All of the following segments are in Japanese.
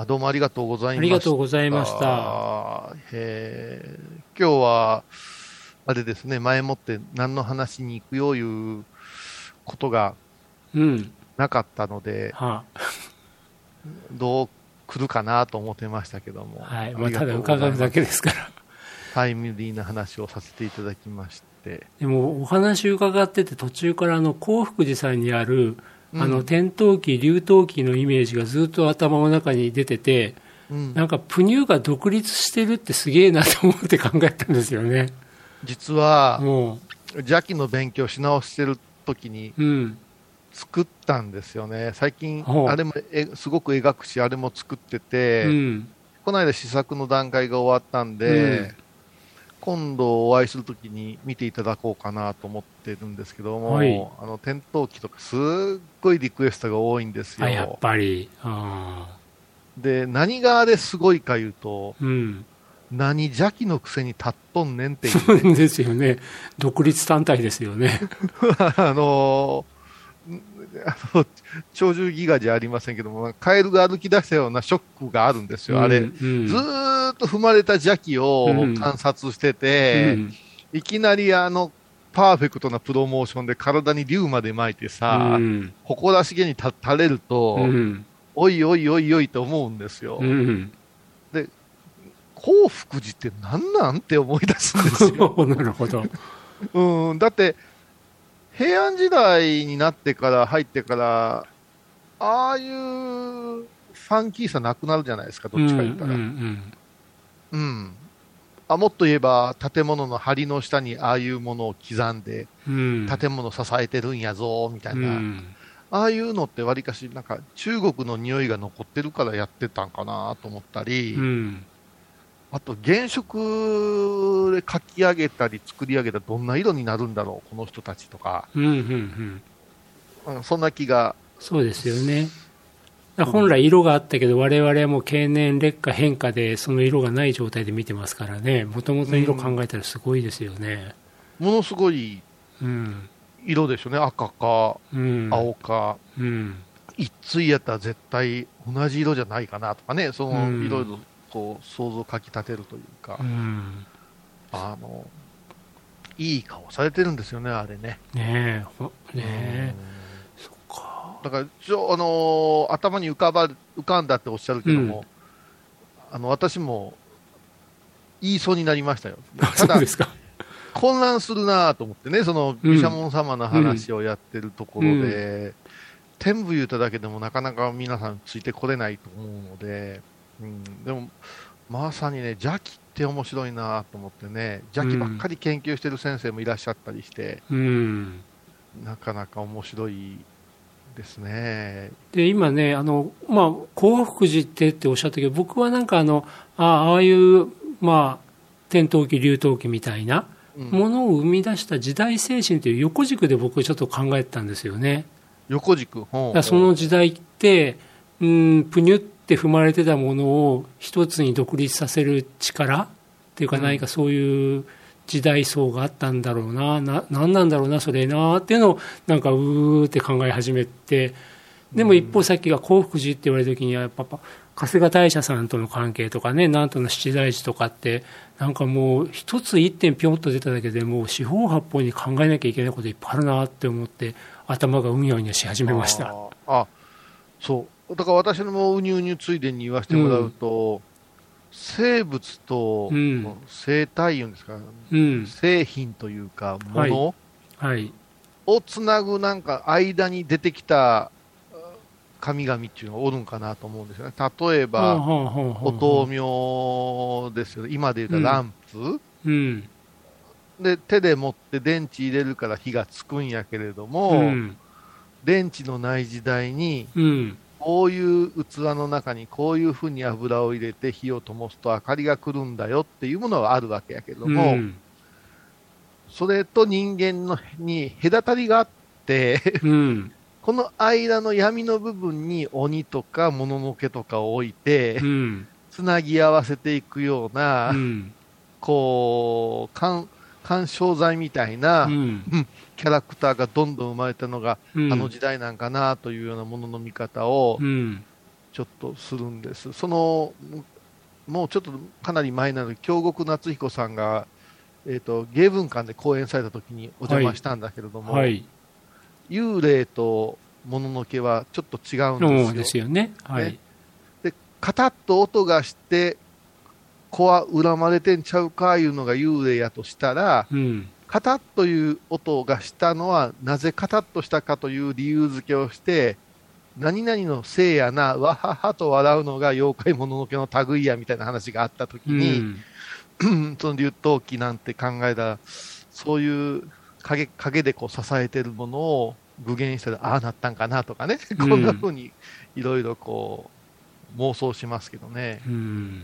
あどうもありがとうございました。ありがとうございました。えー、今日は、あれですね、前もって何の話に行くよいうことがうん。なかったので、はどう来るかなと思ってましたけども。あ、はい。まあ、ただ伺うだけですから。タイムリーな話をさせていただきまして。でも、お話伺ってて、途中からあの、幸福寺さんにある、あの、うん転倒期、流動期のイメージがずっと頭の中に出てて、うんなんか、プニューが独立してるってすげえなと思って考えたんですよね。実は、も邪気の勉強し直してる時に。作ったんですよね。最近、あれもえすごく描くし、あれも作ってて、うん。この間試作の段階が終わったんで、うん今度お会いするときに見ていただこうかなと思ってるんですけども、はいあの、転倒機とかすっごいリクエストが多いんですあ、やっよ。ぱり。あで、何があれすごいか言うと、ーうん。何邪気のくせに立っとんねんっていう、そうですよね。独立単体ですよね。あのんあの、鳥獣ギガじゃありませんけども、カエルが歩き出したようなショックがあるんですよ、あれ。うんうんずと踏まれた邪気をうん観察してて、うんいきなりあの、パーフェクトなプロモーションで体に竜まで巻いてさ、うん誇らしげにた垂れると、うんおいおいおいおいと思うんですよ。うん幸福寺って何なんって思い出すんですよ。なるほど。うん、だって、平安時代になってから、入ってから、ああいうファンキーさなくなるじゃないですか、どっちか言ったら。ううん。んうん。あもっと言えば、建物の梁の下にああいうものを刻んで、うん。建物支えてるんやぞ、みたいうな。ん。ああいうのってわりかし、なんか中国の匂いが残ってるからやってたんかなと思ったり、うん。あと原色で描き上げたり作り上げたらどんな色になるんだろう、この人たちとか、うんうんうん。うん、そんな気が、そうですよね。本来色があったけど、我々はもう経年劣化変化で、その色がない状態で見てますからね、もともと色考えたらすごいですよね。ものすごいうん。色でしょうね、赤かうん。青か、うん。一対やったら絶対同じ色じゃないかなとかね、そのうんいろいろこう想像をかきたてるというかう、ん。あの、いい顔されてるんですよね、あれね。ねえ、ほねえ。だから、ちょあのー頭に浮かば浮かんだっておっしゃるけども、あの私も言いそうになりましたよ。た だそうで、すか。混乱するなと思ってね、そのうん毘沙門様の話をやってるところで、天部言うただけでもなかなか皆さんついてこれないと思うので、うん、でも、まさにね、邪気って面白いなと思ってね、邪気ばっかり研究してる先生もいらっしゃったりして、うん。なかなか面白いですね。で今ね、あのまあ、幸福寺ってっておっしゃったけど、僕はなんかあの、あああいう、まあ、天陶器、流陶器みたいなうんものを生み出した時代精神という横軸で僕、ちょっと考えてたんですよね。横軸、その時代って、うん、ぷにゅって踏まれてたものを一つに独立させる力っていうか、うん何かそういう時代層があったんだろうな、な、なんなんだろうな、それなっていうのを、なんかうーって考え始めて、でも一方、さっきが幸福寺って言われた時には、やっぱ、春日大社さんとの関係とかね、なんとの七大寺とかって、なんかもう、一つ一点ぴょんと出ただけでもう、四方八方に考えなきゃいけないこといっぱいあるなって思って、頭がうんやうんやし始めました。あそう。だから私のもうにうにゅついでに言わせてもらうと、生物とうん生態運ですか、うん。製品というか、もはいのはい。をつなぐなんか間に出てきたあ神々っていうのがおるんかなと思うんですよね。例えば、お灯明ですよね。今で言うとランプ、うん。で、手で持って電池入れるから火がつくんやけれども、うん。電池のない時代に、うん。こういう器の中にこういうふうに油を入れて火を灯すと明かりが来るんだよっていうものがあるわけやけども、うん。それと人間のに隔たりがあって、うん。この間の闇の部分に鬼とかもののけとかを置いてう、ん。つなぎ合わせていくような、うん。こう、干干渉剤みたいなうん。キャラクターがどんどん生まれたのが、うんあの時代なんかなというようなものの見方をうん。ちょっとするんです。その、もうちょっとかなり前なので、京極夏彦さんが、えっ、と、芸文館で講演された時にお邪魔したんだけれども、はい。幽霊ともののけはちょっと違うんですよ。ね。はい。ねカタッと音がして、子は恨まれてんちゃうかいうのが幽霊やとしたら、うん。カタッという音がしたのは、なぜカタッとしたかという理由付けをして、何々のせいやな、わははと笑うのが妖怪もののけの類やみたいな話があったときうに、ん。その竜頭記なんて考えたら、そういう影影でこう支えてるものを具現したら、ああなったんかなとかね、うんこんな風にいろいろこう妄想しますけどね。うん。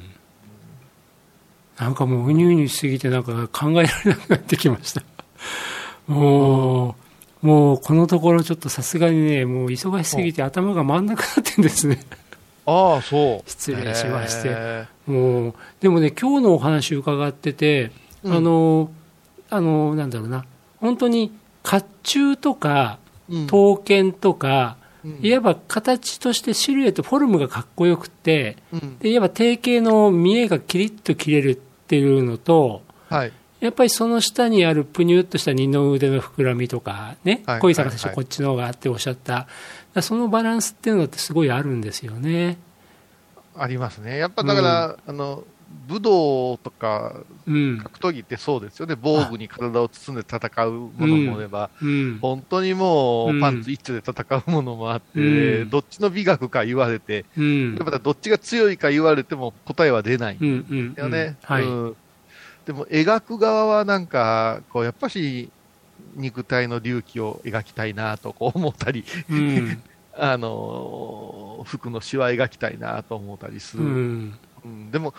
なんかもううにうにしすぎてなんか考えられなくなってきました。もう、もうこのところちょっとさすがにね、もう忙しすぎて頭が回んなくなってんですね。ああ、そう。失礼しましてへもう、でもね、今日のお話伺ってて、うんあの、あの、なんだろうな、本当に甲冑とか刀剣とか、うんいわば形としてシルエット、フォルムがかっこよくて、いわば定型の見えがキリッと切れるっていうのと、はい。やっぱりその下にあるぷにゅっとした二の腕の膨らみとかね、はい小井さんが最はい初こっちの方があっておっしゃった、そのバランスっていうのってすごいあるんですよね。ありますね。やっぱだから、あの、武道とかうん。格闘技ってそうですよね。防具に体を包んで戦うものもあれば、うん。本当にもうんうパンツ一丁で戦うものもあって、うんどっちの美学か言われて、うん。やっぱどっちが強いか言われても答えは出ないんうんうん。だよね。でも描く側はなんか、こうやっぱし肉体の隆起を描きたいなとこう思ったり、うん。あのー服のシワ描きたいなと思ったりすうる。ん。うんでも、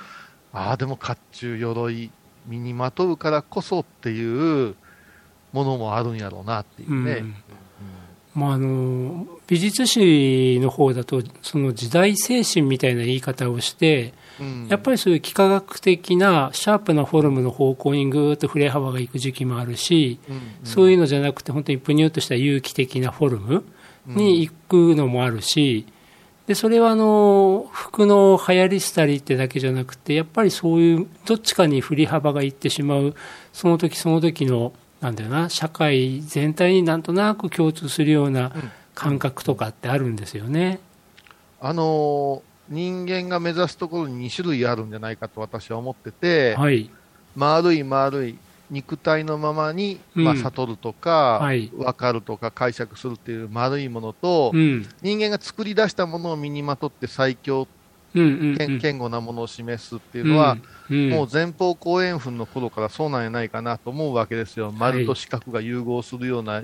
ああ、でも甲冑、鎧、身にまとうからこそっていうものもあるんやろうなっていうね。うん。まあ、あの美術史の方だとその時代精神みたいな言い方をしてうん。やっぱりそういう幾何学的なシャープなフォルムの方向にぐーっと振れ幅がいく時期もあるしうんそういうのじゃなくて本当にぷにゅっとした有機的なフォルムに行くのもあるしでそれはあの服の流行り廃りってだけじゃなくてやっぱりそういうどっちかに振り幅がいってしまうその時その時のなんだよな社会全体になんとなく共通するようなうん感覚とかってあるんですよね。あのー人間が目指すところに2種類あるんじゃないかと私は思ってて、はい、丸い丸い肉体のままに、うん。まあ、悟るとか、はい。分かるとか解釈するっていう丸いものと、うん、人間が作り出したものを身にまとって最強、うんうんうん。堅堅固なものを示すっていうのは、うんもう前方後円墳の頃からそうなんやないかなと思うわけですよ。丸と四角が融合するような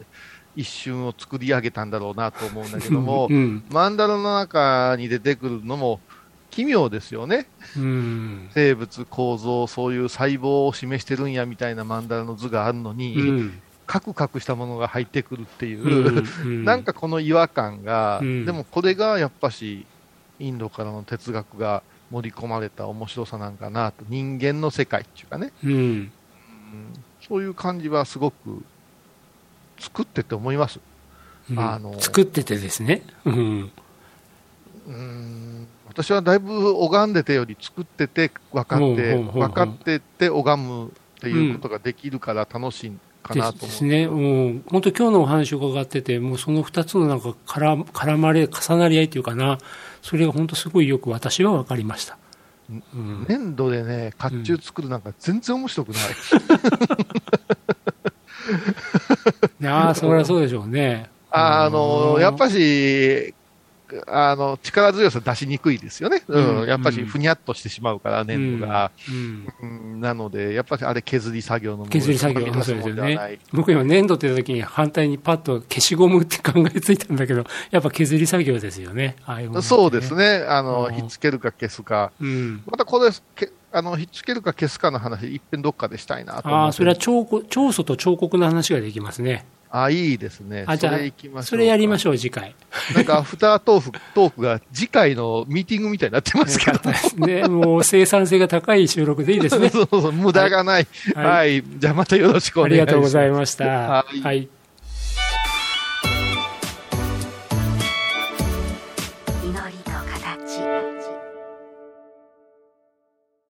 一瞬を作り上げたんだろうなと思うんだけども、うんマンダラの中に出てくるのも奇妙ですよね。うん。生物構造、そういう細胞を示してるんやみたいなマンダラの図があるのに、うん。カクカクしたものが入ってくるっていう、うん。うん。なんかこの違和感が、うん。でもこれがやっぱし、インドからの哲学が盛り込まれた面白さなんかなと、人間の世界っていうかね、うん。うん。そういう感じはすごく作ってて思います。うん。あの作っててですね。うんうん私はだいぶ拝んでてより作ってて分かって、分かってて拝むっていうことができるから楽しいかなと思う。ですね、うん、本当、今日のお話を伺ってて、もうその2つのなんか絡絡まれ、重なり合いというかな、それが本当、すごいよく私は分かりました。うん粘土でね、甲冑作るなんか全然面白くない。いやーそれはそうでしょうね。あの、うんやっぱし、あの、力強さ出しにくいですよね。うん。うんやっぱし、ふにゃっとしてしまうから、粘土が。うんうんなので、やっぱりあれ削り作業の削り作業そんなもそうですよね。僕今粘土って言った時に反対にパッと消しゴムって考えついたんだけど、やっぱ削り作業ですよね。ああいうものってそうです。ね。あの、うんひっつけるか消すか。うん。またこれ、けあの、ひっつけるか消すかの話、いっぺんどっかでしたいなと。ああ、それは彫刻彫塑と彫刻の話ができますね。あ、いいですね。あ、じゃあそれ行きましょうか。それやりましょう、次回。なんかアフタートーク、トークが次回のミーティングみたいになってますけど。ね、もう生産性が高い収録でいいですね。そうそう、無駄がない。はいはい。じゃあまたよろしくおあ願いします。りがとうございました。はいはい